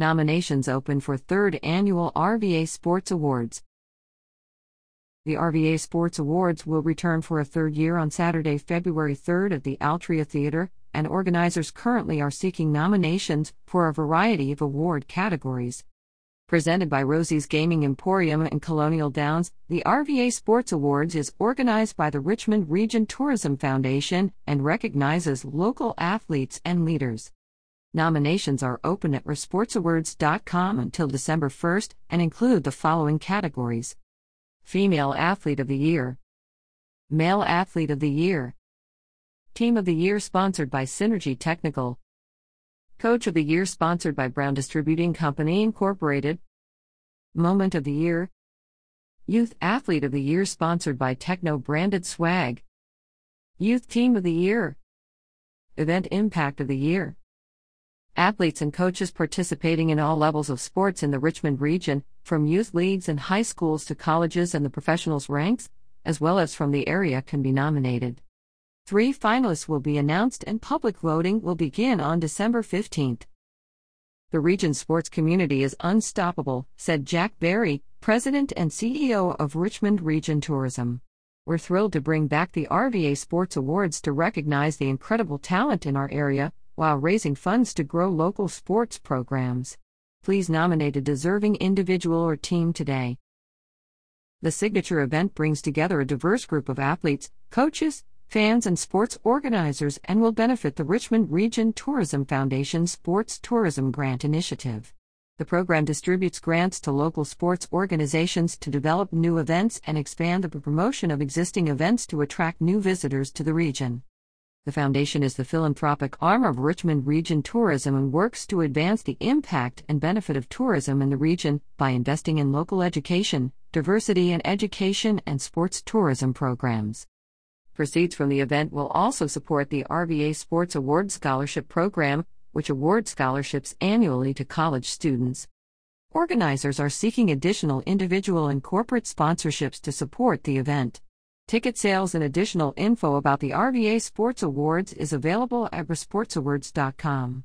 Nominations open for 3rd Annual RVA Sports Awards. The RVA Sports Awards will return for a third year on Saturday, February 3rd at the Altria Theater, and organizers currently are seeking nominations for a variety of award categories. Presented by Rosie's Gaming Emporium and Colonial Downs, the RVA Sports Awards is organized by the Richmond Region Tourism Foundation and recognizes local athletes and leaders. Nominations are open at rvasportsawards.com until December 1st and include the following categories. Female Athlete of the Year, Male Athlete of the Year, Team of the Year sponsored by Synergy Technical, Coach of the Year sponsored by Brown Distributing Company Incorporated, Moment of the Year, Youth Athlete of the Year sponsored by Techno Branded Swag, Youth Team of the Year, Event Impact of the Year. Athletes and coaches participating in all levels of sports in the Richmond region, from youth leagues and high schools to colleges and the professionals ranks, as well as from the area, can be nominated. Three finalists will be announced and public voting will begin on December 15th. The region's sports community is unstoppable, said Jack Berry, President and CEO of Richmond Region Tourism. We're thrilled to bring back the RVA Sports Awards to recognize the incredible talent in our area, while raising funds to grow local sports programs. Please nominate a deserving individual or team today. The signature event brings together a diverse group of athletes, coaches, fans, and sports organizers and will benefit the Richmond Region Tourism Foundation Sports Tourism Grant Initiative. The program distributes grants to local sports organizations to develop new events and expand the promotion of existing events to attract new visitors to the region. The foundation is the philanthropic arm of Richmond Region Tourism and works to advance the impact and benefit of tourism in the region by investing in local education, diversity in education, and sports tourism programs. Proceeds from the event will also support the RVA Sports Award Scholarship Program, which awards scholarships annually to college students. Organizers are seeking additional individual and corporate sponsorships to support the event. Ticket sales and additional info about the RVA Sports Awards is available at rvasportsawards.com.